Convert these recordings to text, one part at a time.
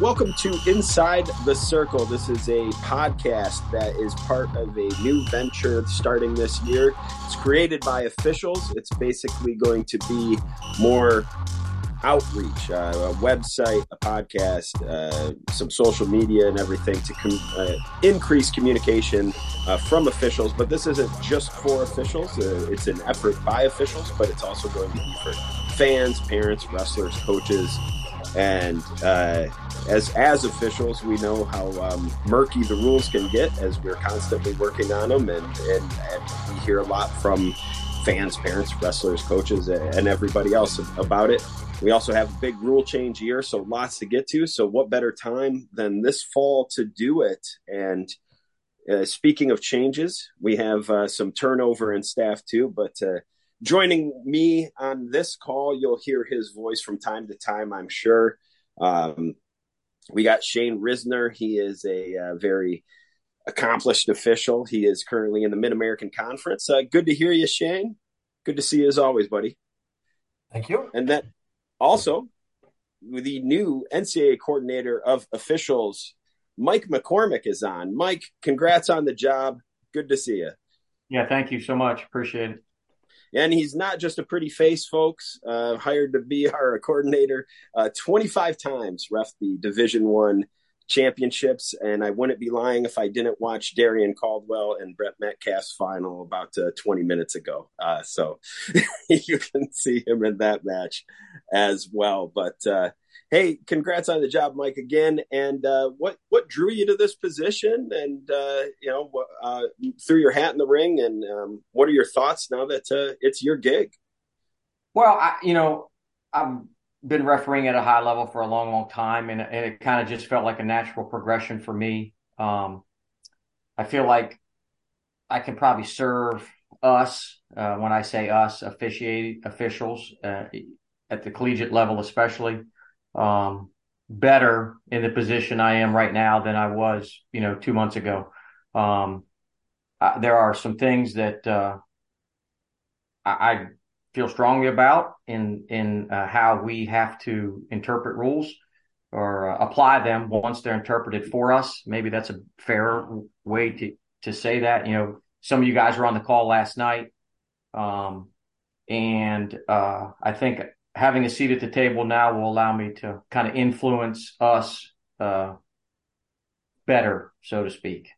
Welcome to Inside the Circle. This is a podcast that is part of a new venture starting this year. It's created by officials. It's basically going to be more outreach, uh, a website, a podcast, uh, some social media, and everything to com- uh, increase communication uh, from officials. But this isn't just for officials, uh, it's an effort by officials, but it's also going to be for fans, parents, wrestlers, coaches. And uh, as as officials, we know how um, murky the rules can get as we're constantly working on them, and, and, and we hear a lot from fans, parents, wrestlers, coaches, and everybody else about it. We also have a big rule change year, so lots to get to. So, what better time than this fall to do it? And uh, speaking of changes, we have uh, some turnover in staff too. But uh, joining me on this call, you'll hear his voice from time to time, I'm sure. Um, we got Shane Risner. He is a uh, very accomplished official. He is currently in the Mid American Conference. Uh, good to hear you, Shane. Good to see you as always, buddy. Thank you. And then also the new NCAA coordinator of officials, Mike McCormick, is on. Mike, congrats on the job. Good to see you. Yeah, thank you so much. Appreciate it. And he's not just a pretty face, folks. Uh, hired to be our coordinator, uh, 25 times ref the Division One championships, and I wouldn't be lying if I didn't watch Darrion Caldwell and Brent Metcalf's final about uh, 20 minutes ago. Uh, so you can see him in that match as well. But uh, hey, congrats on the job, Mike, again. And uh, what what drew you to this position? And uh, you know, uh, threw your hat in the ring. And um, what are your thoughts now that it's your gig? Well, I, you know, I'm been refereeing at a high level for a long, long time, and, and it kind of just felt like a natural progression for me. Um, I feel like I can probably serve us uh, when I say us, officiate officials uh, at the collegiate level, especially um, better in the position I am right now than I was, you know, two months ago. Um, I, there are some things that uh, I, I feel strongly about in in uh, how we have to interpret rules or uh, apply them once they're interpreted for us. Maybe that's a fair way to to say that. You know, some of you guys were on the call last night, um, and uh, I think having a seat at the table now will allow me to kind of influence us uh, better, so to speak.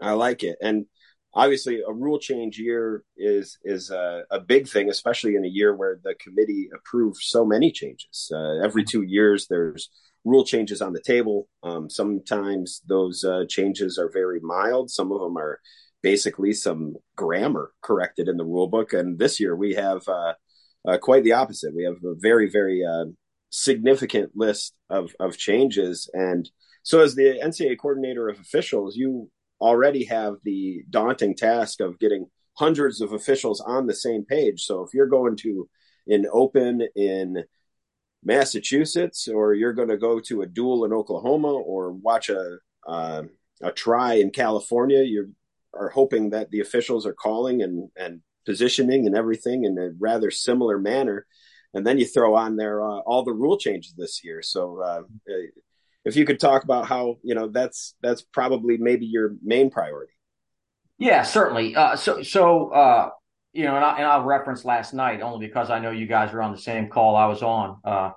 I like it, and obviously a rule change year is is a, a, big thing, especially in a year where the committee approves so many changes. Uh, every two years, there's rule changes on the table. Um, sometimes those uh, changes are very mild. Some of them are basically some grammar corrected in the rule book. And this year we have uh, uh quite the opposite. We have a very very uh, significant list of of changes and. So, as the NCAA coordinator of officials, you already have the daunting task of getting hundreds of officials on the same page. So if you're going to an open in Massachusetts, or you're going to go to a duel in Oklahoma, or watch a uh, a try in California, you are hoping that the officials are calling and and positioning and everything in a rather similar manner. And then you throw on there uh, all the rule changes this year. So uh, if you could talk about how you know that's that's probably maybe your main priority. Yeah, certainly. Uh, so so uh, you know, and, I, and I'll reference last night only because I know you guys are on the same call I was on. Uh,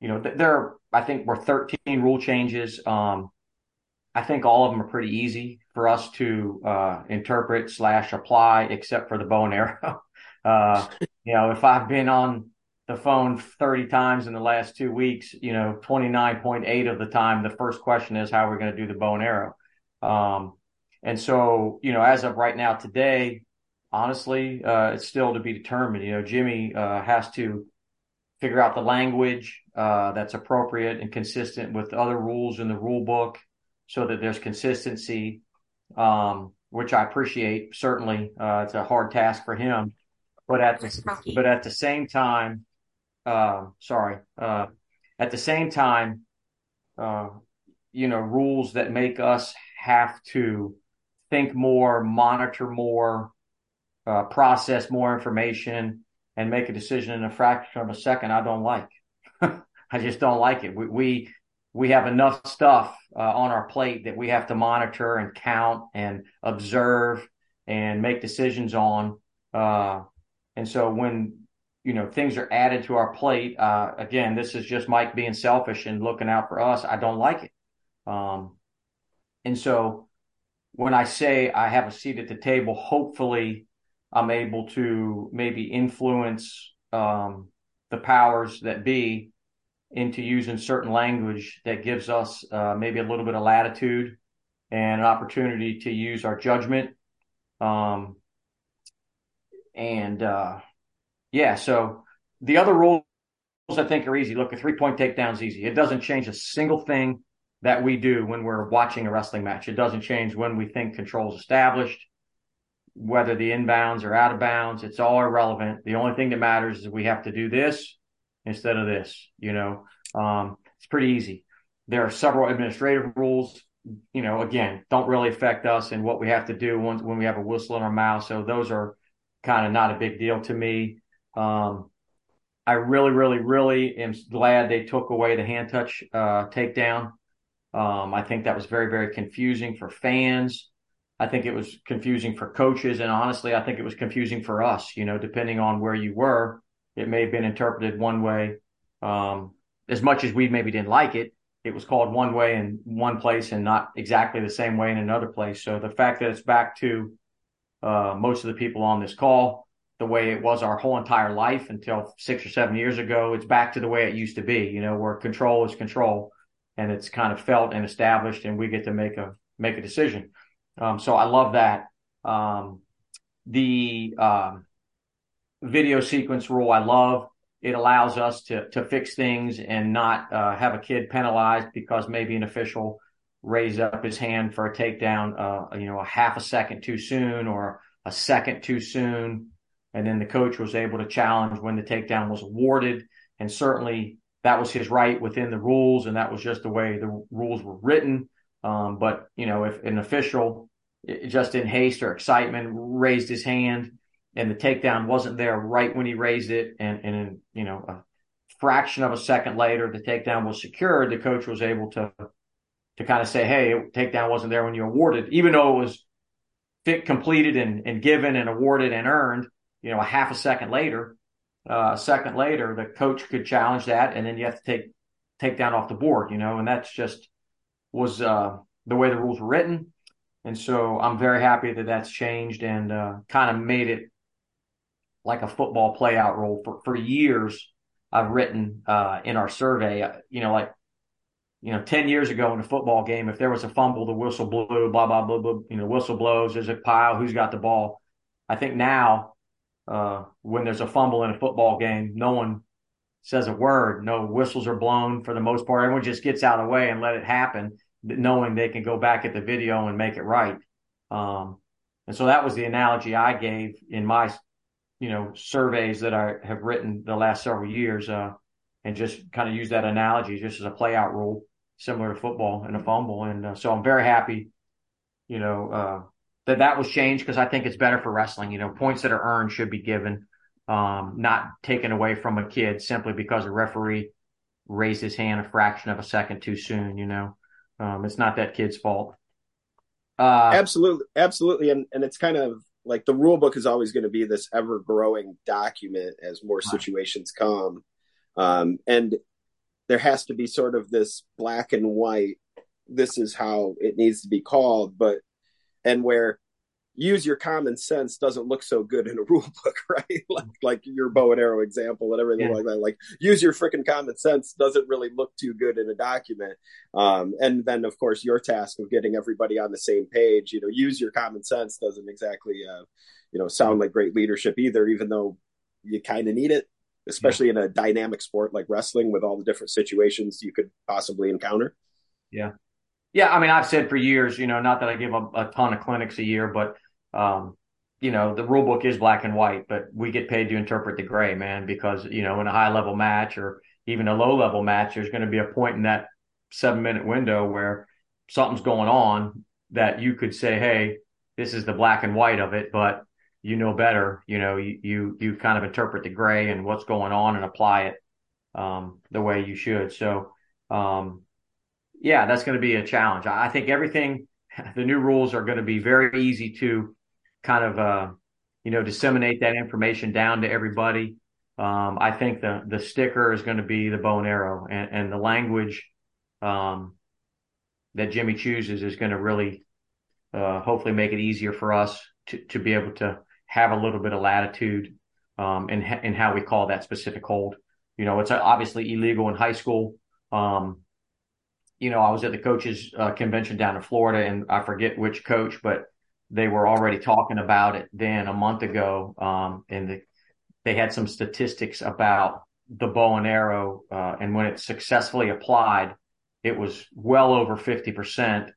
you know, th- there I think were 13 rule changes. Um, I think all of them are pretty easy for us to uh, interpret slash apply, except for the bow and arrow. uh, you know, if I've been on the phone 30 times in the last two weeks, you know, 29.8 of the time, the first question is how are we going to do the bow and arrow? Um, and so, you know, as of right now today, honestly, uh, it's still to be determined. You know, Jimmy uh, has to figure out the language uh, that's appropriate and consistent with other rules in the rule book so that there's consistency, um, which I appreciate. Certainly, uh, it's a hard task for him. But at the, but at the same time, uh, sorry, uh, at the same time, uh, you know, rules that make us have to think more, monitor more, uh, process more information, and make a decision in a fraction of a second. I don't like. I just don't like it. We we, we have enough stuff uh, on our plate that we have to monitor and count and observe and make decisions on. Uh, and so when you know things are added to our plate, uh, again, this is just Mike being selfish and looking out for us. I don't like it. Um, and so when I say I have a seat at the table, hopefully I'm able to maybe influence um, the powers that be into using certain language that gives us uh, maybe a little bit of latitude and an opportunity to use our judgment. Um, and uh, yeah, so the other rules I think are easy. Look, a three point takedown's easy. It doesn't change a single thing that we do when we're watching a wrestling match. It doesn't change when we think control is established, whether the inbounds or out of bounds. It's all irrelevant. The only thing that matters is we have to do this instead of this. You know, um, it's pretty easy. There are several administrative rules. You know, again, don't really affect us and what we have to do when, when we have a whistle in our mouth. So those are kind of not a big deal to me. Um, I really, really, really am glad they took away the hand touch uh, takedown. Um, I think that was very, very confusing for fans. I think it was confusing for coaches. And honestly, I think it was confusing for us, you know, depending on where you were, it may have been interpreted one way. Um, as much as we maybe didn't like it, it was called one way in one place and not exactly the same way in another place. So the fact that it's back to uh, most of the people on this call, the way it was our whole entire life until six or seven years ago, it's back to the way it used to be, you know, where control is control and it's kind of felt and established and we get to make a make a decision. Um, so I love that. Um, the um, video sequence rule I love. It allows us to to fix things and not uh, have a kid penalized because maybe an official raised up his hand for a takedown, uh, you know, a half a second too soon or a second too soon, and then the coach was able to challenge when the takedown was awarded. And certainly that was his right within the rules, and that was just the way the rules were written. Um, but you know, if an official just in haste or excitement raised his hand and the takedown wasn't there right when he raised it, and, and you know, a fraction of a second later the takedown was secured, the coach was able to to kind of say, "Hey, takedown wasn't there when you awarded," even though it was completed and, and given and awarded and earned. You know, a half a second later, uh, a second later, the coach could challenge that, and then you have to take take down off the board, you know, and that's just was uh, the way the rules were written. And so I'm very happy that that's changed and uh, kind of made it like a football play out rule for, for years. I've written uh, in our survey, uh, you know, like, you know, 10 years ago in a football game, if there was a fumble, the whistle blew, blah, blah, blah, blah, you know, whistle blows, there's a pile, who's got the ball. I think now uh, when there's a fumble in a football game, no one says a word. No whistles are blown for the most part. Everyone just gets out of the way and let it happen, knowing they can go back at the video and make it right. Um, and so that was the analogy I gave in my, you know, surveys that I have written the last several years, uh, and just kind of use that analogy just as a play out rule, similar to football and a fumble. And uh, so I'm very happy, you know, uh, that that was changed because I think it's better for wrestling. You know, points that are earned should be given, um, not taken away from a kid simply because a referee raised his hand a fraction of a second too soon. You know, um, it's not that kid's fault. Uh, absolutely, absolutely, and and it's kind of like the rule book is always going to be this ever growing document as more situations come, um, and there has to be sort of this black and white. This is how it needs to be called, but and where use your common sense doesn't look so good in a rule book, right? like, like your bow and arrow example and everything yeah. like that. Like use your freaking common sense doesn't really look too good in a document. Um, and then of course your task of getting everybody on the same page, you know, use your common sense doesn't exactly, uh, you know, sound like great leadership either, even though you kind of need it, especially yeah. in a dynamic sport like wrestling with all the different situations you could possibly encounter. Yeah. Yeah, I mean, I've said for years, you know, not that I give a, a ton of clinics a year, but um, you know, the rule book is black and white, but we get paid to interpret the gray, man, because you know, in a high level match or even a low level match, there's going to be a point in that seven minute window where something's going on that you could say, hey, this is the black and white of it, but you know better. You know, you you, you kind of interpret the gray and what's going on and apply it um, the way you should. So, um, yeah, that's going to be a challenge. I think everything, the new rules are going to be very easy to kind of, uh, you know, disseminate that information down to everybody. Um, I think the the sticker is going to be the bow and arrow, and, and the language um, that Jimmy chooses is going to really, uh, hopefully, make it easier for us to to be able to have a little bit of latitude um, in in how we call that specific hold. You know, it's obviously illegal in high school. Um, you know, I was at the coaches uh, convention down in Florida, and I forget which coach, but they were already talking about it then a month ago, um, and the, they had some statistics about the bow and arrow, uh, and when it's successfully applied, it was well over fifty percent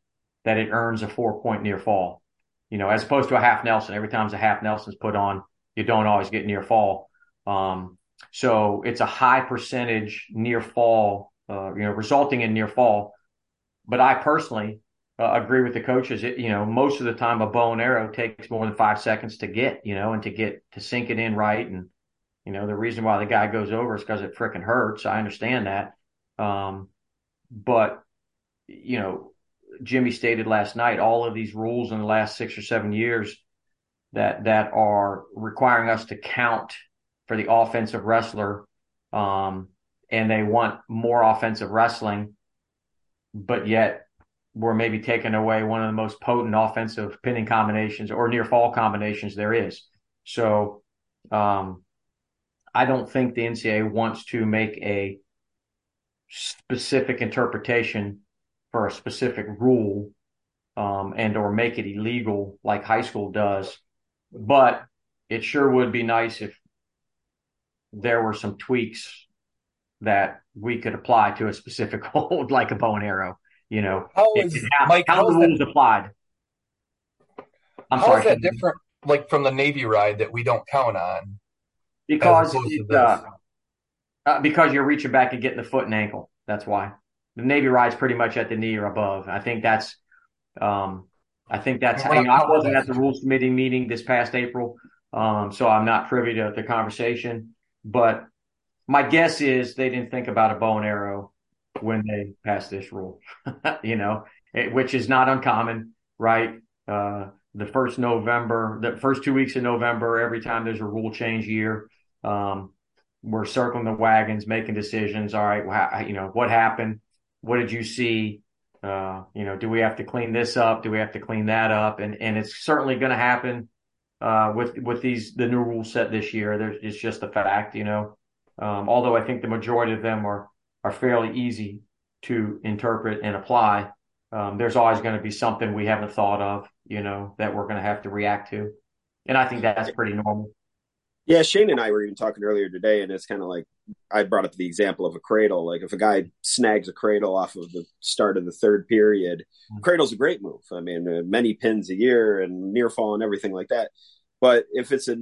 that it earns a four point near fall. You know, as opposed to a half Nelson. Every time a half Nelson's put on, you don't always get near fall. Um, so it's a high percentage near fall, uh, you know, resulting in near fall. But I personally uh, agree with the coaches. It, you know, most of the time a bow and arrow takes more than five seconds to get, you know, and to get to sink it in right. And, you know, the reason why the guy goes over is because it freaking hurts. I understand that. Um, but, you know, Jimmy stated last night, all of these rules in the last six or seven years that, that are requiring us to count for the offensive wrestler. Um, and they want more offensive wrestling, but yet we're maybe taking away one of the most potent offensive pinning combinations or near fall combinations there is. So, um, I don't think the NCAA wants to make a specific interpretation for a specific rule, um, and or make it illegal like high school does. But it sure would be nice if there were some tweaks that we could apply to a specific hold, like a bow and arrow. You know, how is how, Mike? How, how the rules that, applied? I'm how sorry. Is that different, like from the Navy ride that we don't count on? Because uh, uh, because you're reaching back and getting the foot and ankle. That's why the Navy ride's pretty much at the knee or above. I think that's um, I think that's how, you know, I wasn't at the rules committee meeting this past April, um, so I'm not privy to the conversation. But my guess is they didn't think about a bow and arrow when they passed this rule, you know, it, which is not uncommon, right? Uh, the first November, the first two weeks in November, every time there's a rule change year, um, we're circling the wagons, making decisions. All right, you know, what happened? What did you see? Uh, you know, do we have to clean this up? Do we have to clean that up? And and it's certainly going to happen uh, with with these the new rules set this year. There's it's just a fact, you know. Um, although I think the majority of them are are fairly easy to interpret and apply. Um, there's always going to be something we haven't thought of, you know, that we're going to have to react to, and I think that's pretty normal. Yeah, Shane and I were even talking earlier today, and it's kind of like I brought up the example of a cradle. Like if a guy snags a cradle off of the start of the third period, mm-hmm. cradle's a great move. I mean, uh, many pins a year and near fall and everything like that. But if it's a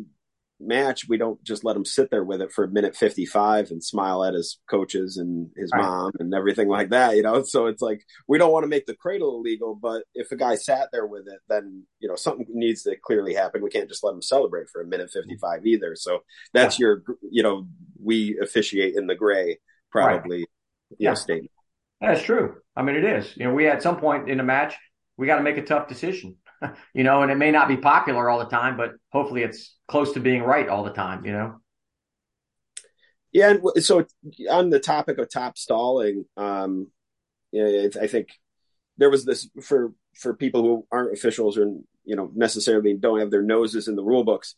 match, we don't just let him sit there with it for a minute 55 and smile at his coaches and his right. mom and everything like that, you know? So it's like, we don't want to make the cradle illegal, but if a guy sat there with it, then, you know, something needs to clearly happen. We can't just let him celebrate for a minute 55 either. So that's yeah. your, you know, we officiate in the gray, probably, right. yeah. Know, statement. That's true. I mean, it is. You know, we at some point in a match, we got to make a tough decision. you know, and it may not be popular all the time, but hopefully it's close to being right all the time, you know? Yeah. And so on the topic of top stalling, um, I think there was this for, for people who aren't officials or, you know, necessarily don't have their noses in the rule books.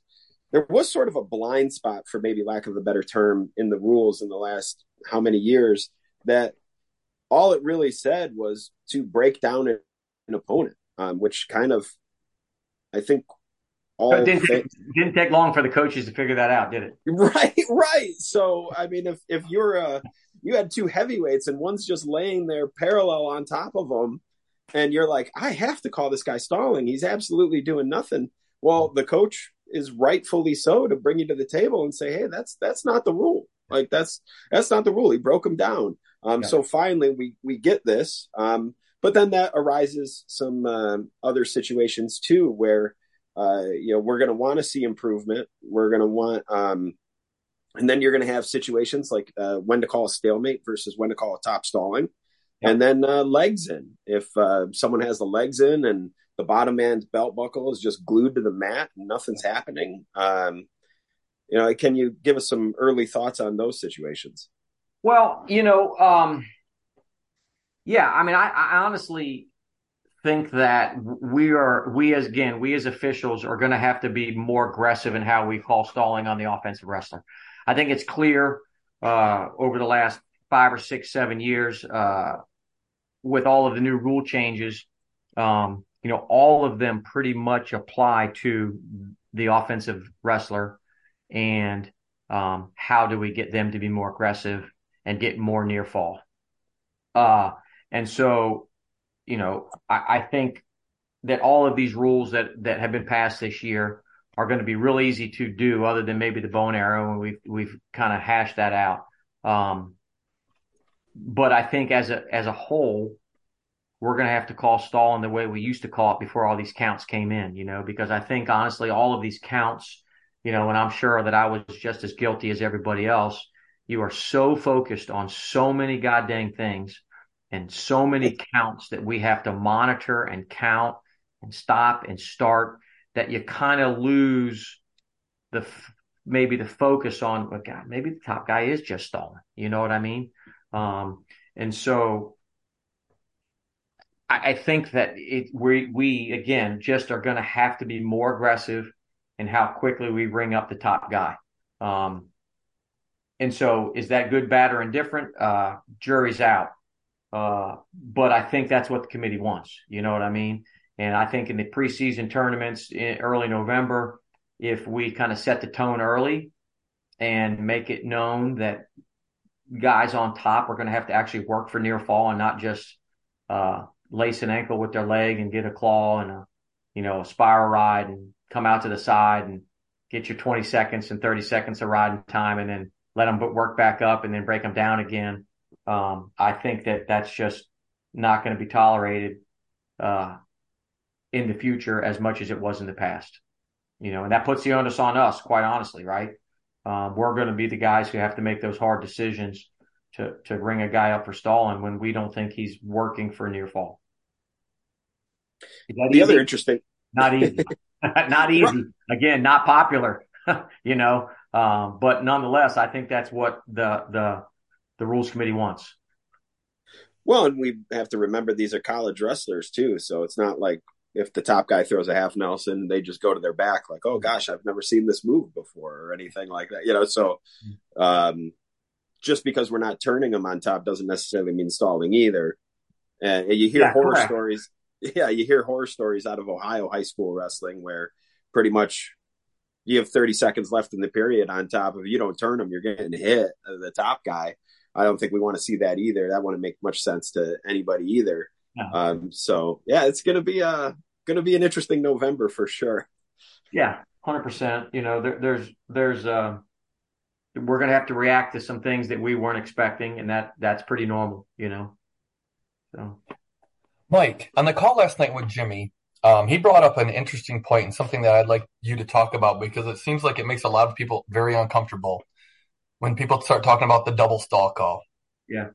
There was sort of a blind spot for maybe lack of a better term in the rules in the last how many years that all it really said was to break down an opponent um, which kind of, I think, all it didn't, take, didn't take long for the coaches to figure that out, did it? Right, right. So, I mean, if if you're a you had two heavyweights and one's just laying there parallel on top of them, and you're like, I have to call this guy stalling. He's absolutely doing nothing. Well, the coach is rightfully so to bring you to the table and say, hey, that's that's not the rule. Like that's that's not the rule. He broke him down. Um, yeah. So finally, we we get this. Um, but then that arises some um, other situations too, where uh, you know we're going to want to see improvement. We're going to want um, and then you're going to have situations like uh, when to call a stalemate versus when to call a top stalling, and then uh, legs in. If uh, someone has the legs in and the bottom man's belt buckle is just glued to the mat and nothing's happening, um, you know, can you give us some early thoughts on those situations? Well, you know, um, yeah, I mean, I, I honestly think that we are we as again we as officials are going to have to be more aggressive in how we call stalling on the offensive wrestler. I think it's clear uh, over the last five or six, seven years uh, with all of the new rule changes. Um, you know, all of them pretty much apply to the offensive wrestler and um, how do we get them to be more aggressive and get more near fall. Uh, and so, you know, I, I think that all of these rules that that have been passed this year are going to be real easy to do, other than maybe the bow and arrow, and we've we've kind of hashed that out. Um, but I think as a as a whole, we're going to have to call stalling the way we used to call it before all these counts came in. You know, because I think honestly, all of these counts, you know, and I'm sure that I was just as guilty as everybody else. You are so focused on so many goddamn things and so many counts that we have to monitor and count and stop and start that you kind of lose the maybe the focus on well, God, maybe the top guy is just stalling. You know what I mean? Um, and so I, I think that it, we we again just are going to have to be more aggressive in how quickly we bring up the top guy. Um, and so, is that good, bad, or indifferent? Uh, jury's out. Uh, but I think that's what the committee wants. You know what I mean? And I think in the preseason tournaments in early November, if we kind of set the tone early and make it known that guys on top are going to have to actually work for near fall and not just uh, lace an ankle with their leg and get a claw and a you know a spiral ride and come out to the side and get your 20 seconds and 30 seconds of riding time and then let them work back up and then break them down again. Um, I think that that's just not going to be tolerated uh, in the future as much as it was in the past. You know, and that puts the onus on us, quite honestly, right? Um, we're going to be the guys who have to make those hard decisions to to bring a guy up for stalling when we don't think he's working for near fall. the easy? other interesting, not easy, not easy. Again, not popular, you know. Um, but nonetheless, I think that's what the the the rules committee wants. Well, and we have to remember these are college wrestlers too, so it's not like if the top guy throws a half Nelson, they just go to their back like, "Oh gosh, I've never seen this move before" or anything like that. You know, so um, just because we're not turning them on top doesn't necessarily mean stalling either. And you hear yeah, horror correct. stories. Yeah, you hear horror stories out of Ohio high school wrestling where pretty much you have 30 seconds left in the period on top of you don't turn them, you're getting hit the top guy. I don't think we want to see that either. That wouldn't make much sense to anybody either. No. Um, so yeah, it's gonna be a gonna be an interesting November for sure. Yeah, hundred percent. You know, there, there's there's uh, we're gonna have to react to some things that we weren't expecting, and that that's pretty normal. You know. So, Mike, on the call last night with Jimmy, um, he brought up an interesting point and something that I'd like you to talk about because it seems like it makes a lot of people very uncomfortable when people start talking about the double stall call. Yeah.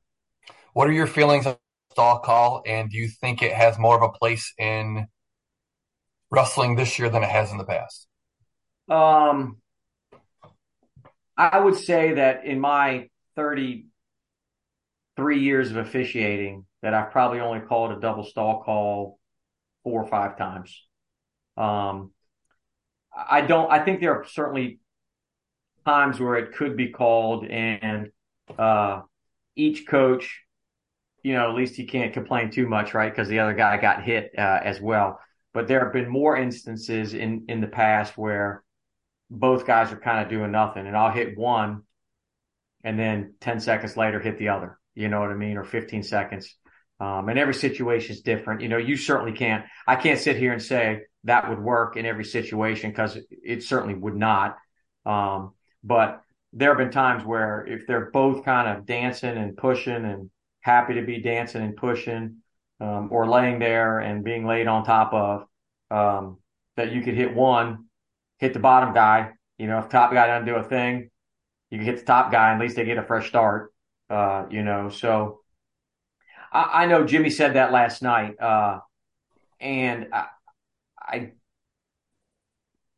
What are your feelings on stall call, and do you think it has more of a place in wrestling this year than it has in the past? Um, I would say that in my 33 years of officiating, that I've probably only called a double stall call four or five times. Um, I don't. I think there are certainly times where it could be called, and uh, each coach, you know, at least he can't complain too much, right? Because the other guy got hit uh, as well. But there have been more instances in in the past where both guys are kind of doing nothing, and I'll hit one, and then ten seconds later hit the other. You know what I mean? Or fifteen seconds. Um, and every situation is different. You know, you certainly can't. I can't sit here and say that would work in every situation because it certainly would not. Um, but there have been times where if they're both kind of dancing and pushing and happy to be dancing and pushing, um, or laying there and being laid on top of, um, that you could hit one, hit the bottom guy. You know, if top guy doesn't do a thing, you can hit the top guy, at least they get a fresh start. Uh, you know, so I, I, know Jimmy said that last night, uh, and I, I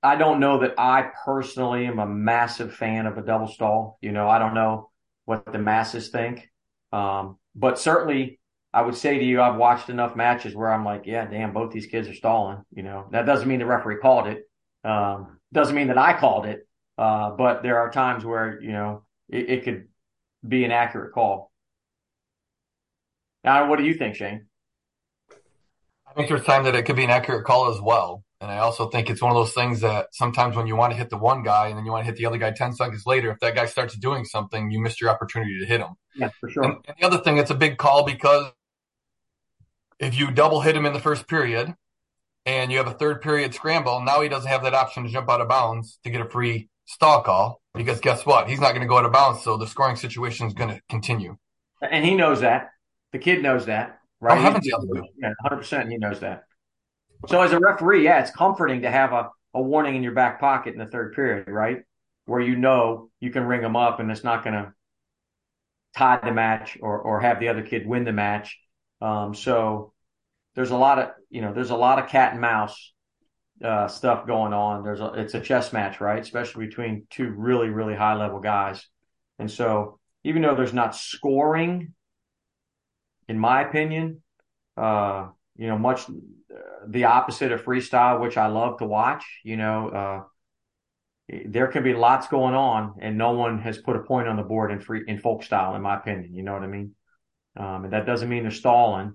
I don't know that I personally am a massive fan of a double stall. You know, I don't know what the masses think. Um, but certainly I would say to you, I've watched enough matches where I'm like, yeah, damn, both these kids are stalling. You know, that doesn't mean the referee called it. Um, doesn't mean that I called it. Uh, but there are times where, you know, it, it could be an accurate call. Now, what do you think, Shane? I think there's time that it could be an accurate call as well. And I also think it's one of those things that sometimes when you want to hit the one guy and then you want to hit the other guy 10 seconds later, if that guy starts doing something, you missed your opportunity to hit him. Yeah, for sure. And, and the other thing, it's a big call because if you double hit him in the first period and you have a third period scramble, now he doesn't have that option to jump out of bounds to get a free stall call because guess what? He's not going to go out of bounds. So the scoring situation is going to continue. And he knows that. The kid knows that, right? Oh, yeah, 100% he knows that. So as a referee, yeah, it's comforting to have a, a warning in your back pocket in the third period, right? Where you know you can ring them up and it's not going to tie the match or, or have the other kid win the match. Um, so there's a lot of, you know, there's a lot of cat and mouse uh, stuff going on. There's a, it's a chess match, right? Especially between two really, really high level guys. And so even though there's not scoring, in my opinion, uh, you know, much the opposite of freestyle, which I love to watch. You know, uh, there can be lots going on, and no one has put a point on the board in free in folk style, in my opinion. You know what I mean? Um, and that doesn't mean they're stalling.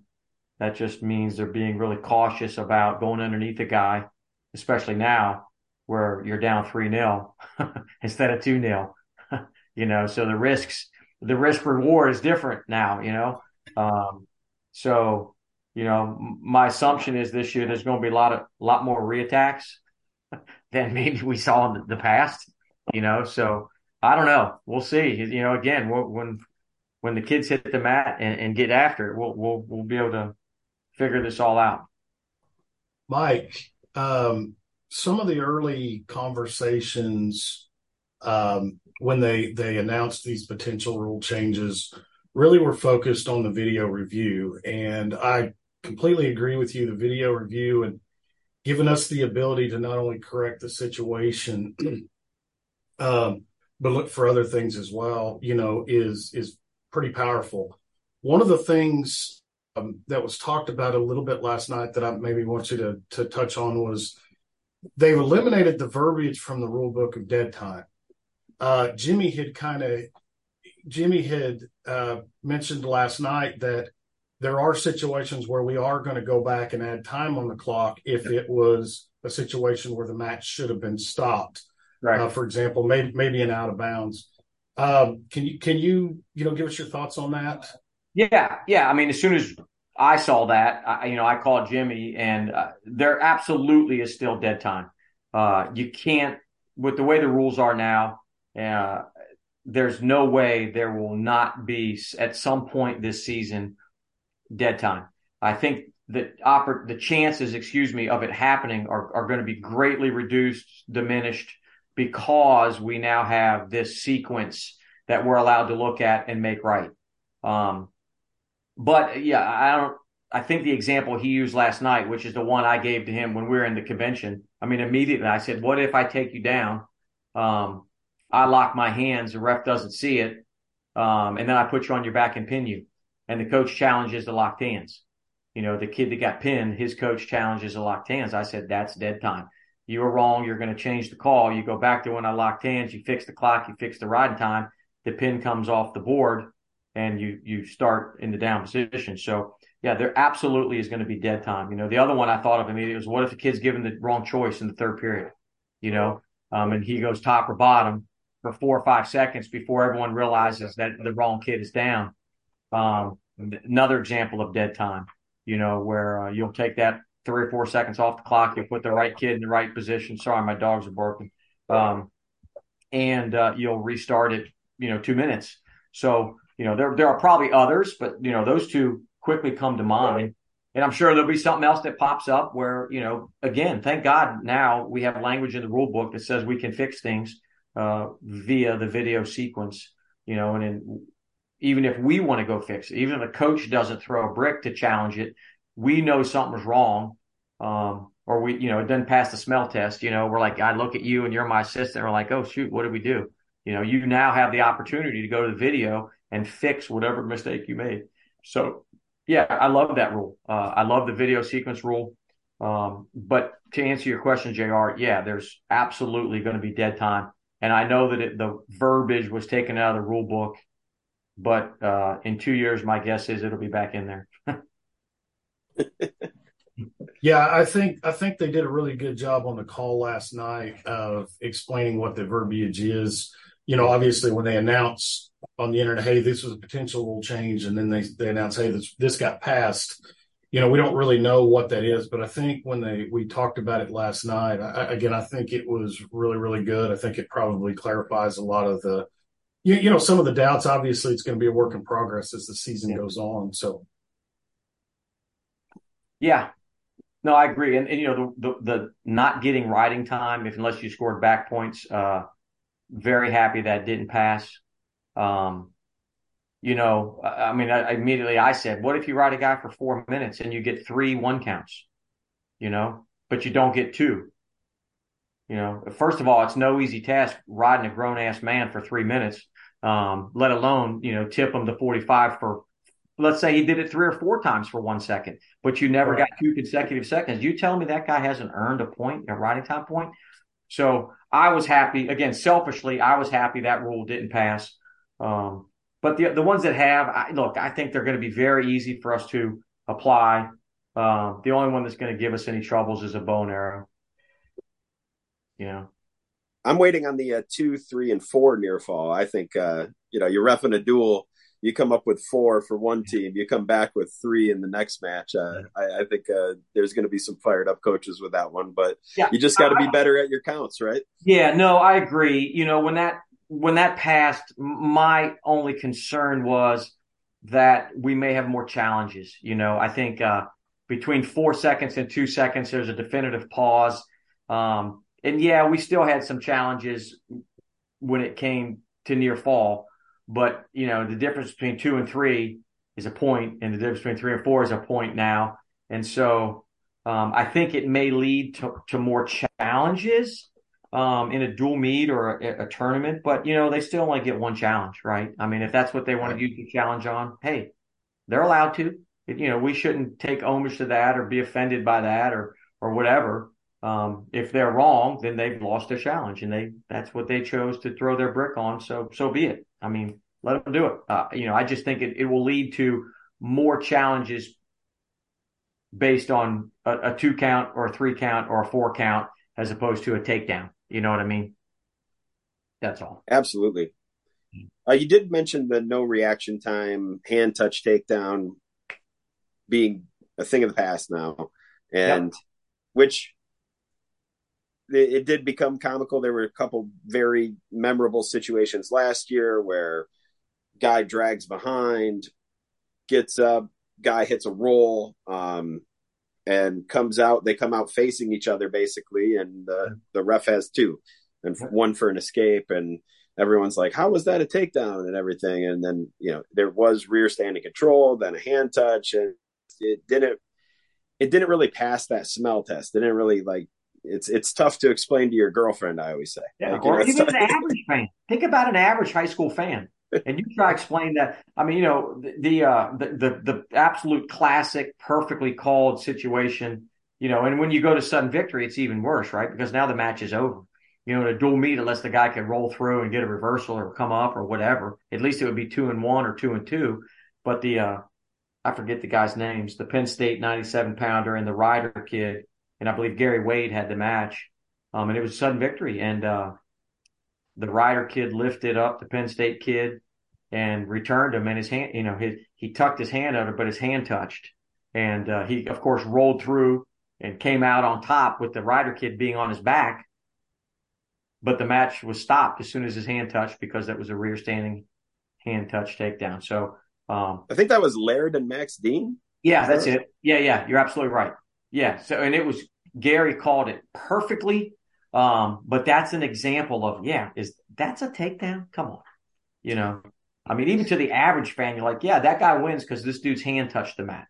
That just means they're being really cautious about going underneath a guy, especially now where you're down three 0 instead of two 0 You know, so the risks, the risk reward is different now. You know, um, so you know, my assumption is this year there's going to be a lot of lot more reattacks than maybe we saw in the past. You know, so I don't know. We'll see. You know, again, when when the kids hit the mat and, and get after it, we'll we'll we'll be able to figure this all out. Mike, um, some of the early conversations um, when they they announced these potential rule changes really were focused on the video review, and I completely agree with you. The video review and giving us the ability to not only correct the situation, um, but look for other things as well, you know, is is pretty powerful. One of the things um, that was talked about a little bit last night that I maybe want you to to touch on was they've eliminated the verbiage from the rule book of dead time. Uh, Jimmy had kind of Jimmy had uh, mentioned last night that there are situations where we are going to go back and add time on the clock if it was a situation where the match should have been stopped. Right. Uh, for example, maybe maybe an out of bounds. Um, can you can you you know give us your thoughts on that? Yeah, yeah. I mean, as soon as I saw that, I, you know, I called Jimmy, and uh, there absolutely is still dead time. Uh, you can't with the way the rules are now. Uh, there's no way there will not be at some point this season dead time. I think that oper- the chances, excuse me, of it happening are, are going to be greatly reduced, diminished because we now have this sequence that we're allowed to look at and make right. Um, but yeah, I don't, I think the example he used last night, which is the one I gave to him when we were in the convention. I mean, immediately I said, what if I take you down? Um, I lock my hands, the ref doesn't see it. Um, and then I put you on your back and pin you and the coach challenges the locked hands. You know, the kid that got pinned, his coach challenges the locked hands. I said, that's dead time. You were wrong. You're going to change the call. You go back to when I locked hands. You fix the clock. You fix the riding time. The pin comes off the board and you, you start in the down position. So yeah, there absolutely is going to be dead time. You know, the other one I thought of immediately was what if the kid's given the wrong choice in the third period, you know, um, and he goes top or bottom for four or five seconds before everyone realizes that the wrong kid is down. Um, another example of dead time, you know, where uh, you'll take that three or four seconds off the clock, you'll put the right kid in the right position. Sorry, my dogs are barking. Um, and uh, you'll restart it, you know, two minutes. So, you know, there, there are probably others, but, you know, those two quickly come to mind. And I'm sure there'll be something else that pops up where, you know, again, thank God now we have language in the rule book that says we can fix things uh, via the video sequence, you know, and then even if we want to go fix it, even if a coach doesn't throw a brick to challenge it, we know something's wrong. Um, or we, you know, it doesn't pass the smell test. You know, we're like, I look at you and you're my assistant. We're like, oh shoot, what did we do? You know, you now have the opportunity to go to the video and fix whatever mistake you made. So, yeah, I love that rule. Uh, I love the video sequence rule. Um, but to answer your question, Jr., yeah, there's absolutely going to be dead time, and I know that it, the verbiage was taken out of the rule book, but uh, in two years, my guess is it'll be back in there. Yeah, I think I think they did a really good job on the call last night of explaining what the verbiage is. You know, obviously when they announce on the internet, hey, this was a potential rule change, and then they they announce, hey, this this got passed. You know, we don't really know what that is, but I think when they we talked about it last night, I, again, I think it was really really good. I think it probably clarifies a lot of the, you, you know, some of the doubts. Obviously, it's going to be a work in progress as the season yeah. goes on. So, yeah, no, I agree. And, and you know, the, the, the not getting riding time, if unless you scored back points, uh, very happy that didn't pass. Um, you know, I mean, I, immediately I said, what if you ride a guy for four minutes and you get three one counts, you know, but you don't get two? You know, first of all, it's no easy task riding a grown ass man for three minutes, um, let alone, you know, tip him to 45 for let's say he did it three or four times for one second, but you never right. got two consecutive seconds. You tell me that guy hasn't earned a point, a riding time point. So I was happy again, selfishly, I was happy that rule didn't pass. Um, but the the ones that have, I, look, I think they're going to be very easy for us to apply. Uh, the only one that's going to give us any troubles is a bow and arrow. You know, I'm waiting on the uh, two, three, and four near fall. I think uh, you know you're refing a duel you come up with four for one team, you come back with three in the next match. Uh, I, I, think uh, there's going to be some fired up coaches with that one, but yeah. you just got to be better at your counts, right? Yeah, no, I agree. You know, when that when that passed, my only concern was that we may have more challenges. You know, I think uh, between four seconds and two seconds, there's a definitive pause. Um, and yeah, we still had some challenges when it came to near fall. But you know, the difference between two and three is a point, and the difference between three and four is a point now. And so um, I think it may lead to, to more challenges um, in a dual meet or a, a, tournament. But you know, they still only get one challenge, right? I mean, if that's what they want to use the challenge on, hey, they're allowed to. You know, we shouldn't take homage to that or be offended by that or or whatever. Um, if they're wrong, then they've lost their challenge, and they that's what they chose to throw their brick on. So so be it. I mean, let them do it. Uh, you know, I just think it, it will lead to more challenges based on a, a, two count or a three count or a four count as opposed to a takedown. You know what I mean? That's all. Absolutely. Uh, you did mention the no reaction time, hand touch takedown being a thing of the past now, and yep. which it, it did become comical. There were a couple very memorable situations last year where guy drags behind, gets up, guy hits a roll, um, and comes out. They come out facing each other basically, and the the ref has two, and one for an escape, and everyone's like, "How was that a takedown?" and everything. And then you know there was rear standing control, then a hand touch, and it didn't it didn't really pass that smell test. It didn't really like it's it's tough to explain to your girlfriend. I always say, yeah, like, or even an average fan. Think about an average high school fan, and you try to explain that. I mean, you know, the the, uh, the the the absolute classic, perfectly called situation. You know, and when you go to sudden victory, it's even worse, right? Because now the match is over. You know, in a dual meet, unless the guy can roll through and get a reversal or come up or whatever, at least it would be two and one or two and two. But the uh, I forget the guy's names, the Penn State 97 pounder and the Rider kid and I believe Gary Wade had the match. Um, and it was a sudden victory. And uh, the Rider kid lifted up the Penn State kid and returned him, and his hand, you know, his he tucked his hand under, but his hand touched, and uh, he of course rolled through and came out on top with the Rider kid being on his back. But the match was stopped as soon as his hand touched because that was a rear standing hand touch takedown. So um, I think that was Laird and Max Dean. Yeah, that's it. Yeah, yeah, you're absolutely right. Yeah. So, and it was Gary called it perfectly. Um, but that's an example of, yeah, is that's a takedown? Come on. You know, I mean, even to the average fan, you're like, yeah, that guy wins because this dude's hand touched the mat.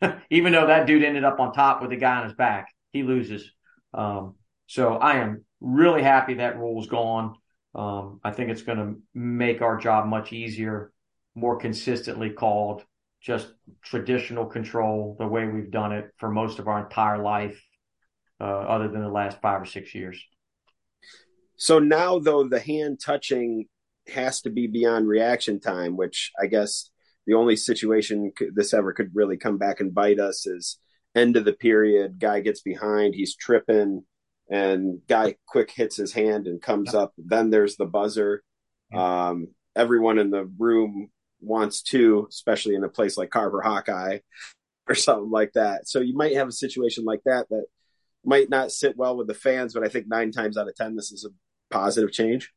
even though that dude ended up on top with the guy on his back, he loses. Um, so I am really happy that rule's gone. Um, I think it's going to make our job much easier, more consistently called, just traditional control, the way we've done it for most of our entire life, uh, other than the last five or six years. So now, though, the hand touching has to be beyond reaction time, which I guess the only situation this ever could really come back and bite us is end of the period, guy gets behind, he's tripping, and guy quick hits his hand and comes up. Then there's the buzzer. Um, everyone in the room wants to, especially in a place like Carver Hawkeye or something like that. So you might have a situation like that that might not sit well with the fans, but I think nine times out of ten, this is a positive change.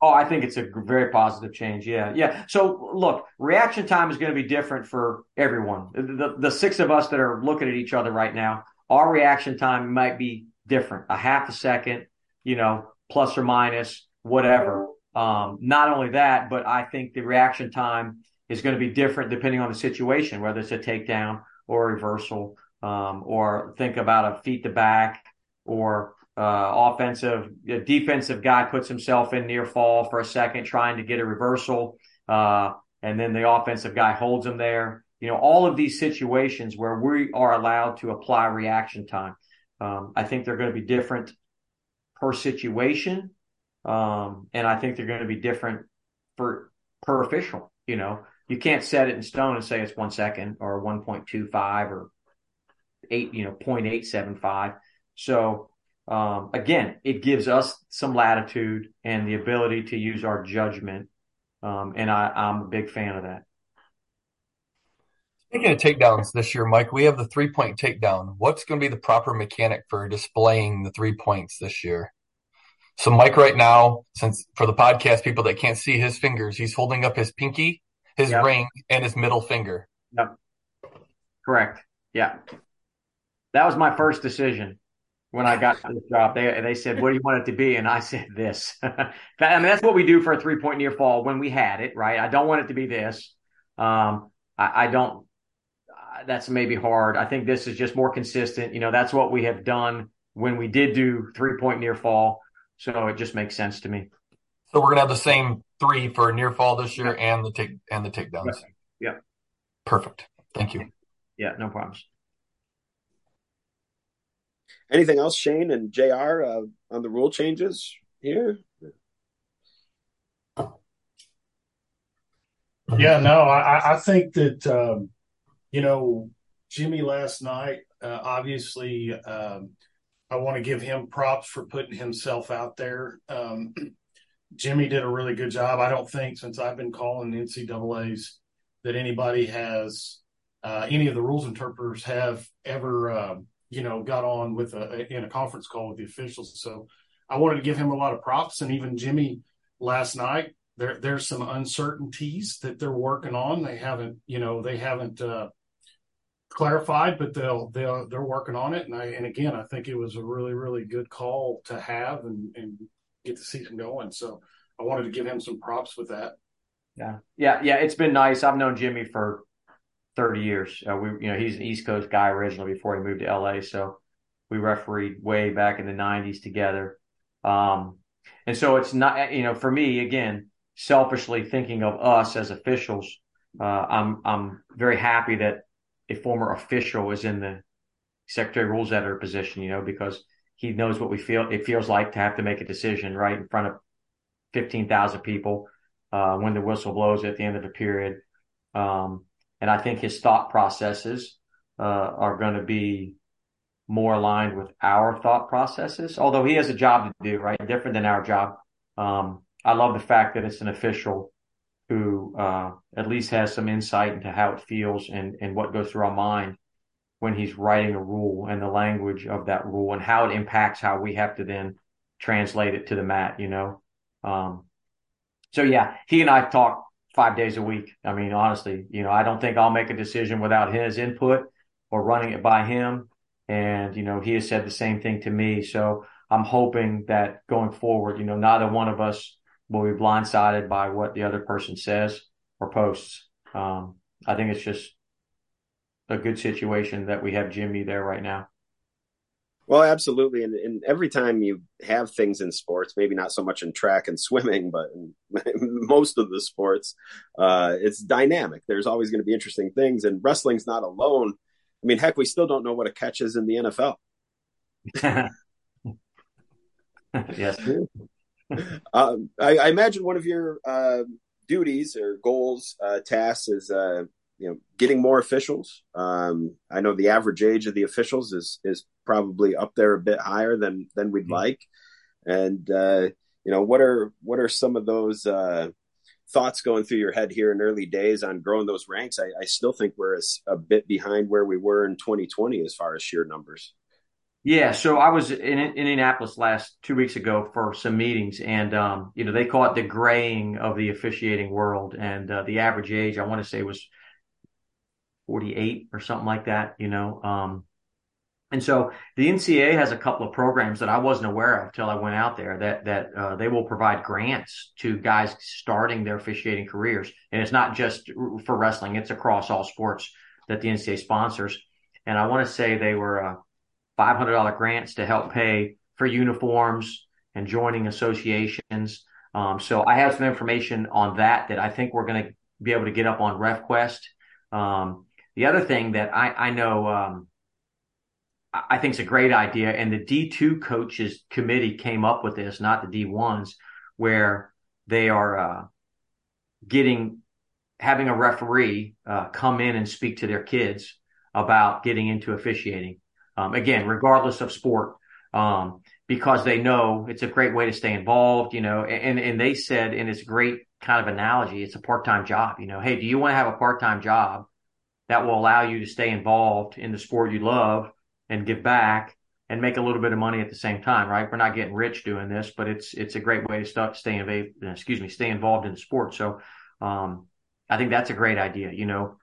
Oh, I think it's a very positive change. Yeah. Yeah. So look, reaction time is going to be different for everyone. The, the six of us that are looking at each other right now, our reaction time might be different, a half a second, you know, plus or minus, whatever. Um, not only that, but I think the reaction time is going to be different depending on the situation, whether it's a takedown or a reversal, um, or think about a feet to back or uh, offensive, defensive guy puts himself in near fall for a second, trying to get a reversal, uh, and then the offensive guy holds him there. You know, all of these situations where we are allowed to apply reaction time. Um, I think they're going to be different per situation, um, and I think they're going to be different for per official. You know, you can't set it in stone and say it's one second or 1.25 or eight, you know, 0.875. So um, again, it gives us some latitude and the ability to use our judgment. Um, and I, I'm a big fan of that. Speaking of takedowns this year, Mike, we have the three point takedown. What's going to be the proper mechanic for displaying the three points this year? So, Mike, right now, since for the podcast people that can't see his fingers, he's holding up his pinky, his yep. ring, and his middle finger. Yep. Correct. Yeah. That was my first decision when I got to the job. They they said, "What do you want it to be?" And I said, "This." I mean, that's what we do for a three point near fall when we had it, right? I don't want it to be this. Um, I, I don't. Uh, that's maybe hard. I think this is just more consistent. You know, that's what we have done when we did do three point near fall. So it just makes sense to me. So we're gonna have the same three for near fall this year yeah. and the take and the takedowns. Yeah. Perfect. Thank you. Yeah, no problems. Anything else, Shane and Jr. Uh, on the rule changes here? Yeah, no, I, I think that um, you know Jimmy last night. Uh, obviously, um, I want to give him props for putting himself out there. Um, Jimmy did a really good job. I don't think since I've been calling the NCAA's that anybody has uh, any of the rules interpreters have ever um, you know, got on with a in a conference call with the officials. So I wanted to give him a lot of props, and even Jimmy last night. There, there's some uncertainties that they're working on. They haven't, you know, they haven't uh, clarified, but they'll they'll they're working on it. And I and again, I think it was a really really good call to have and and get the season going. So I wanted to give him some props with that. Yeah, yeah, yeah. It's been nice. I've known Jimmy for 30 years. Uh, we, you know, he's an East Coast guy originally before he moved to LA. So we refereed way back in the 90s together. Um, and so it's not, you know, for me, again, selfishly thinking of us as officials, uh, I'm, I'm very happy that a former official is in the secretary rules editor position, you know, because he knows what we feel, it feels like to have to make a decision right in front of 15,000 people, uh, when the whistle blows at the end of the period. Um, and I think his thought processes uh, are going to be more aligned with our thought processes. Although he has a job to do, right? Different than our job. Um, I love the fact that it's an official who uh, at least has some insight into how it feels and, and what goes through our mind when he's writing a rule and the language of that rule and how it impacts how we have to then translate it to the mat, you know? Um, so yeah, he and I talk five days a week. I mean, honestly, you know, I don't think I'll make a decision without his input or running it by him. And, you know, he has said the same thing to me. So I'm hoping that going forward, you know, neither one of us will be blindsided by what the other person says or posts. Um, I think it's just a good situation that we have Jimmy there right now. Well, absolutely. And, and, every time you have things in sports, maybe not so much in track and swimming, but in most of the sports, uh, it's dynamic. There's always going to be interesting things. And wrestling's not alone. I mean, heck, we still don't know what a catch is in the NFL. yes. um, I, I, imagine one of your uh, duties or goals, uh, tasks is uh, you know getting more officials. Um, I know the average age of the officials is is probably up there a bit higher than than we'd mm-hmm. like, and uh, you know what are what are some of those uh, thoughts going through your head here in early days on growing those ranks? I, I still think we're a, a bit behind where we were in 2020 as far as sheer numbers. Yeah, so I was in, in Indianapolis last two weeks ago for some meetings, and um, you know they call it the graying of the officiating world, and uh, the average age I want to say was 48 or something like that, you know. Um, and so the NCAA has a couple of programs that I wasn't aware of till I went out there that that uh, they will provide grants to guys starting their officiating careers, and it's not just for wrestling; it's across all sports that the NCAA sponsors. And I want to say they were uh, $500 grants to help pay for uniforms and joining associations. Um, so I have some information on that that I think we're going to be able to get up on RefQuest. Um, the other thing that I, I know um, I think is a great idea, and the D2 coaches committee came up with this, not the D1s, where they are uh, getting having a referee uh, come in and speak to their kids about getting into officiating. Um, again, regardless of sport, um, because they know it's a great way to stay involved, you know, and, and they said, and it's a great kind of analogy, it's a part-time job, you know, hey, do you want to have a part-time job that will allow you to stay involved in the sport you love and give back and make a little bit of money at the same time, right? We're not getting rich doing this, but it's it's a great way to start stay. Excuse me, stay involved in the sport. So, um, I think that's a great idea. You know,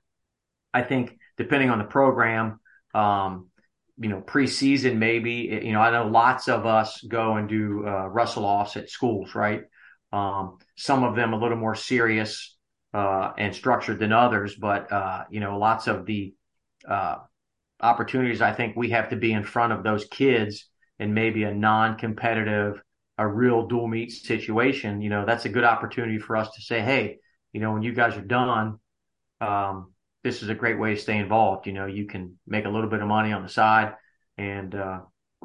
I think depending on the program, um, you know, preseason maybe. You know, I know lots of us go and do uh, wrestle offs at schools, right? Um, some of them a little more serious uh, and structured than others. But uh, you know, lots of the uh, opportunities I think we have to be in front of those kids in maybe a non-competitive, a real dual meet situation. You know, that's a good opportunity for us to say, hey, you know, when you guys are done, um, this is a great way to stay involved. You know, you can make a little bit of money on the side and uh,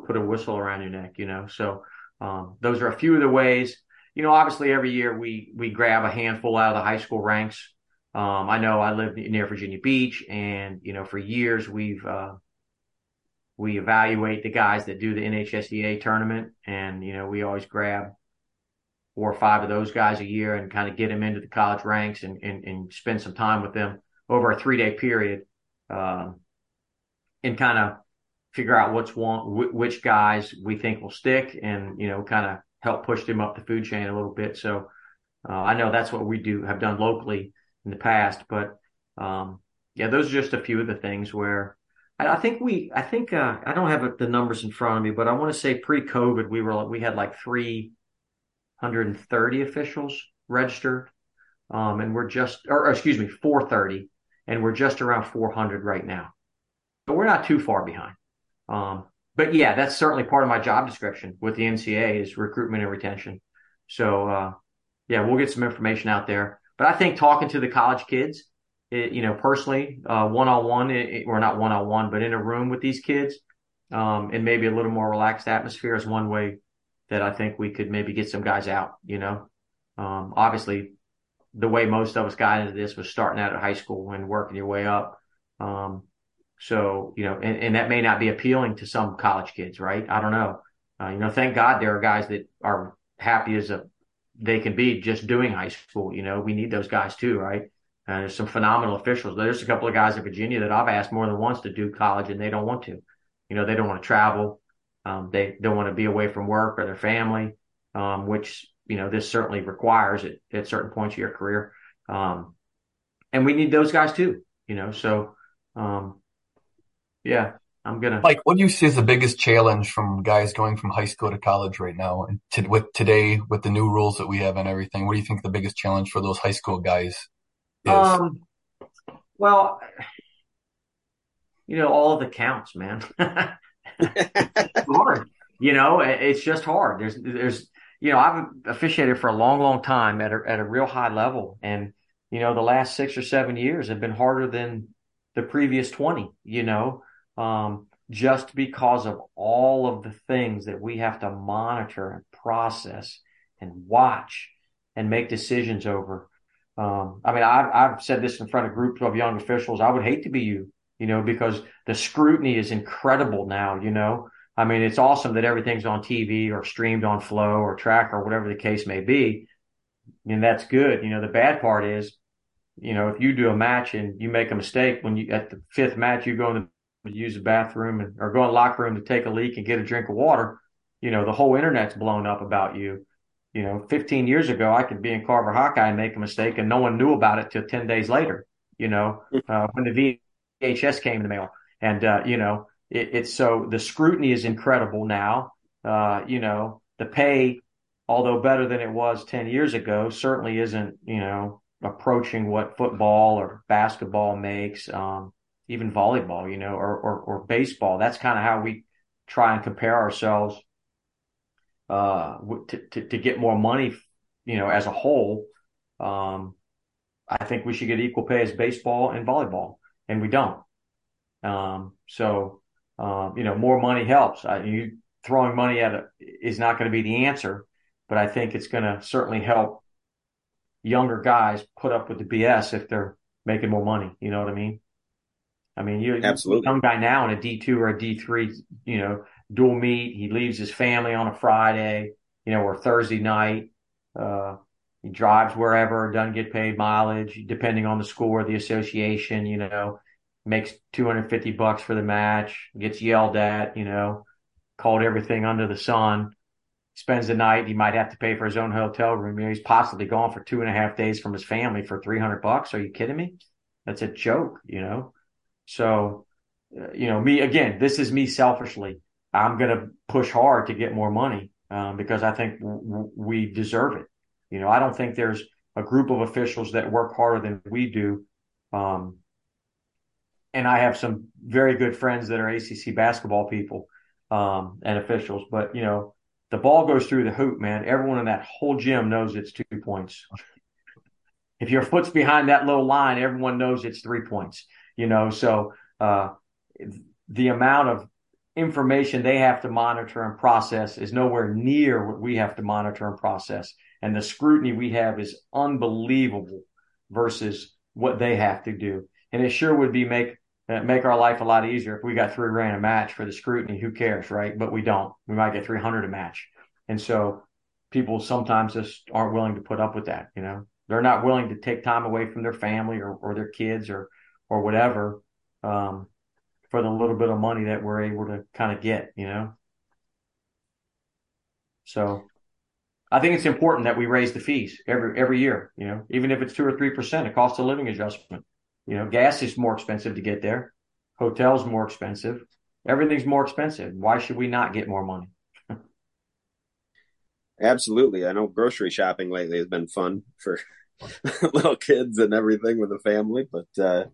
put a whistle around your neck. You know, so um, those are a few of the ways you know, obviously every year we we grab a handful out of the high school ranks. Um, I know I live near Virginia Beach, and you know, for years we've uh, we evaluate the guys that do the NHSCA tournament, and you know, we always grab four or five of those guys a year and kind of get them into the college ranks and and, and spend some time with them over a three day period, um, and kind of figure out what's one which guys we think will stick, and you know, kind of help push them up the food chain a little bit. So uh, I know that's what we do have done locally in the past, but um, yeah, those are just a few of the things where I, I think we, I think uh, I don't have the numbers in front of me, but I want to say pre-COVID we were we had like 330 officials registered, um, and we're just, or, or excuse me, 430, and we're just around 400 right now, but we're not too far behind. Um, but yeah, that's certainly part of my job description with the NCA is recruitment and retention. So uh, yeah, we'll get some information out there. But I think talking to the college kids, it, you know, personally, one on one, or not one on one, but in a room with these kids, um, and maybe a little more relaxed atmosphere is one way that I think we could maybe get some guys out. You know, um, obviously, the way most of us got into this was starting out at high school and working your way up. Um, so, you know, and, and that may not be appealing to some college kids, right? I don't know. Uh, you know, thank God there are guys that are happy as a, they can be just doing high school. You know, we need those guys too, right? And there's some phenomenal officials. There's a couple of guys in Virginia that I've asked more than once to do college and they don't want to. You know, they don't want to travel. Um, they don't want to be away from work or their family, um, which, you know, this certainly requires it at certain points of your career. Um, and we need those guys too, you know, so, um, yeah. I'm gonna. Mike, what do you see as the biggest challenge from guys going from high school to college right now, and to, with today with the new rules that we have and everything? What do you think the biggest challenge for those high school guys is? Um, well, you know, all of the counts, man. hard. You know, it's just hard. There's, there's, you know, I've officiated for a long, long time at a, at a real high level. And, you know, the last six or seven years have been harder than the previous 20, you know, um, just because of all of the things that we have to monitor and process and watch and make decisions over. Um, I mean, I've, I've said this in front of groups of young officials. I would hate to be you you know, because the scrutiny is incredible now, you know. I mean, it's awesome that everything's on TV or streamed on Flo or Track or whatever the case may be. And that's good. You know, the bad part is, you know, if you do a match and you make a mistake when you at the fifth match you go in the use the bathroom and, or go in the locker room to take a leak and get a drink of water, you know, the whole internet's blown up about you. You know, 15 years ago, I could be in Carver Hawkeye and make a mistake and no one knew about it till 10 days later, you know, uh, when the VHS came in the mail. And, uh, you know, it, it's so the scrutiny is incredible now. Uh, you know, the pay, although better than it was 10 years ago, certainly isn't, you know, approaching what football or basketball makes, um, even volleyball, you know, or, or, or baseball. That's kind of how we try and compare ourselves, uh, to, to, to get more money, you know, as a whole. Um, I think we should get equal pay as baseball and volleyball and we don't. Um, so, uh, you know, more money helps. I, you throwing money at it is not going to be the answer, but I think it's going to certainly help younger guys put up with the BS if they're making more money. You know what I mean? I mean, you're absolutely young guy now in a D two or a D three, you know, dual meet. He leaves his family on a Friday, you know, or Thursday night. Uh, he drives wherever, doesn't get paid mileage, depending on the school or the association, you know, makes 250 bucks for the match, gets yelled at, you know, called everything under the sun, spends the night. He might have to pay for his own hotel room. You know, he's possibly gone for two and a half days from his family for 300 bucks. Are you kidding me? That's a joke, you know? So, uh, you know, me again, this is me selfishly. I'm going to push hard to get more money um, because I think w- we deserve it. You know, I don't think there's a group of officials that work harder than we do. Um, and I have some very good friends that are ACC basketball people um, and officials. But you know, the ball goes through the hoop, man. Everyone in that whole gym knows it's two points. if your foot's behind that little line, everyone knows it's three points. You know, so uh, the amount of information they have to monitor and process is nowhere near what we have to monitor and process and the scrutiny we have is unbelievable versus what they have to do. And it sure would be make uh, make our life a lot easier if we got three rand a match for the scrutiny. Who cares, right? But we don't. We might get 300 a match. And so people sometimes just aren't willing to put up with that. You know, they're not willing to take time away from their family or, or their kids or, or whatever, um, for the little bit of money that we're able to kind of get, you know? So I think it's important that we raise the fees every every year. You know, even if it's two or three percent, a cost of living adjustment. You know, gas is more expensive to get there. Hotels more expensive. Everything's more expensive. Why should we not get more money? Absolutely. I know grocery shopping lately has been fun for little kids and everything with the family, but uh,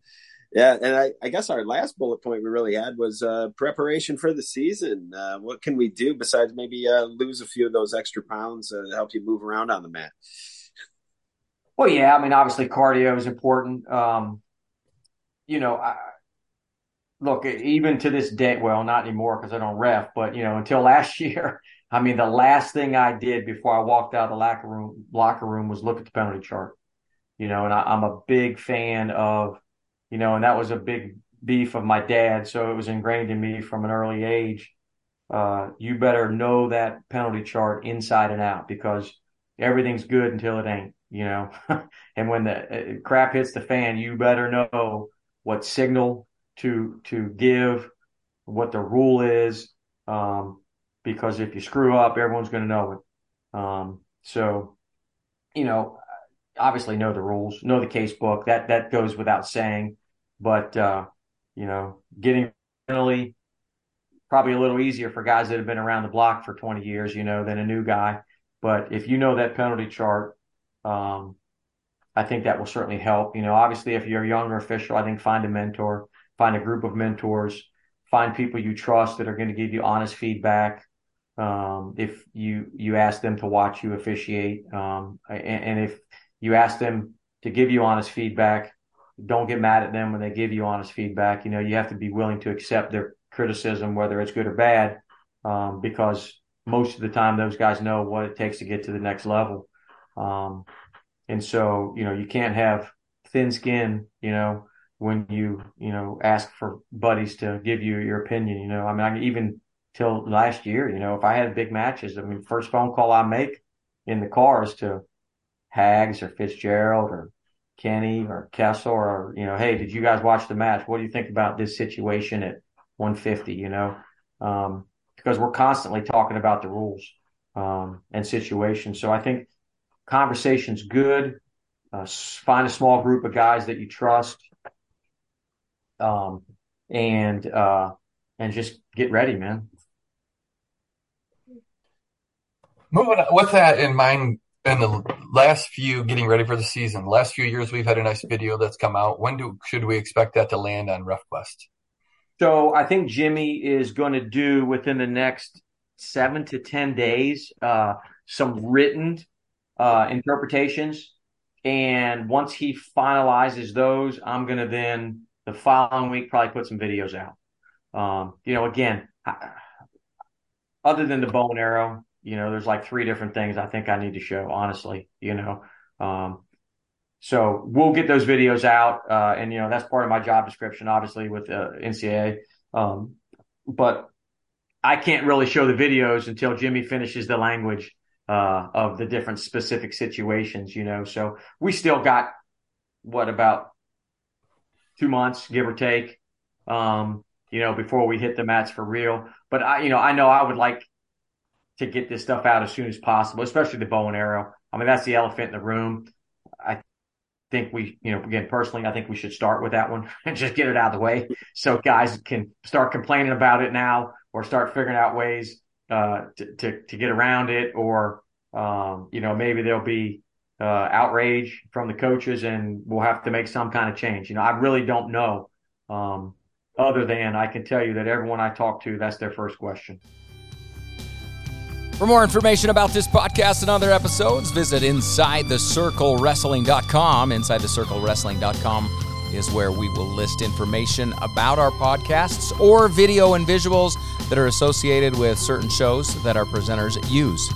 yeah, and I, I, guess our last bullet point we really had was uh, preparation for the season. Uh, what can we do besides maybe uh, lose a few of those extra pounds to help you move around on the mat? Well, yeah, I mean, obviously cardio is important. Um, you know, I, look, even to this day, well, not anymore because I don't ref, but you know, until last year, I mean, the last thing I did before I walked out of the locker room, locker room was look at the penalty chart. You know, and I, I'm a big fan of you know, and that was a big beef of my dad. So it was ingrained in me from an early age. Uh, you better know that penalty chart inside and out because everything's good until it ain't, you know. and when the uh, crap hits the fan, you better know what signal to to give, what the rule is, um, because if you screw up, everyone's going to know it. Um, so, you know, obviously know the rules, know the case book. That that goes without saying. But uh, you know, getting mentally probably a little easier for guys that have been around the block for 20 years, you know, than a new guy. But if you know that penalty chart, um, I think that will certainly help. You know, obviously, if you're a younger official, I think find a mentor, find a group of mentors, find people you trust that are going to give you honest feedback. Um, if you you ask them to watch you officiate, um, and, and if you ask them to give you honest feedback, don't get mad at them when they give you honest feedback. You know, you have to be willing to accept their criticism, whether it's good or bad, um, because most of the time those guys know what it takes to get to the next level. Um, and so, you know, you can't have thin skin, you know, when you, you know, ask for buddies to give you your opinion, you know, I mean, I, even till last year, you know, if I had big matches, I mean, first phone call I make in the car is to Hags or Fitzgerald or Kenny or Kessel or, you know, hey, did you guys watch the match? What do you think about this situation at 150, you know? Um, because we're constantly talking about the rules um, and situations. So I think conversation's good. Uh, find a small group of guys that you trust, um, and uh, and just get ready, man. Moving on, with that in mind, in the last few getting ready for the season, last few years we've had a nice video that's come out. When do should we expect that to land on RefQuest? So I think Jimmy is going to do within the next seven to ten days uh, some written uh, interpretations, and once he finalizes those, I'm going to then the following week probably put some videos out. Um, you know, again, I, other than the bow and arrow, you know, there's like three different things I think I need to show, honestly, you know. Um, so we'll get those videos out. Uh, and, you know, that's part of my job description, obviously, with uh, NCAA. Um, but I can't really show the videos until Jimmy finishes the language uh, of the different specific situations, you know. So we still got what about two months, give or take, um, you know, before we hit the mats for real. But I, you know, I know I would like to get this stuff out as soon as possible, especially the bow and arrow. I mean, that's the elephant in the room. I think we, you know, again, personally, I think we should start with that one and just get it out of the way so guys can start complaining about it now or start figuring out ways uh, to, to, to get around it or, um, you know, maybe there'll be uh, outrage from the coaches and we'll have to make some kind of change. You know, I really don't know. Um, other than I can tell you that everyone I talk to, that's their first question. For more information about this podcast and other episodes, visit InsideTheCircleWrestling.com. InsideTheCircleWrestling.com is where we will list information about our podcasts or video and visuals that are associated with certain shows that our presenters use.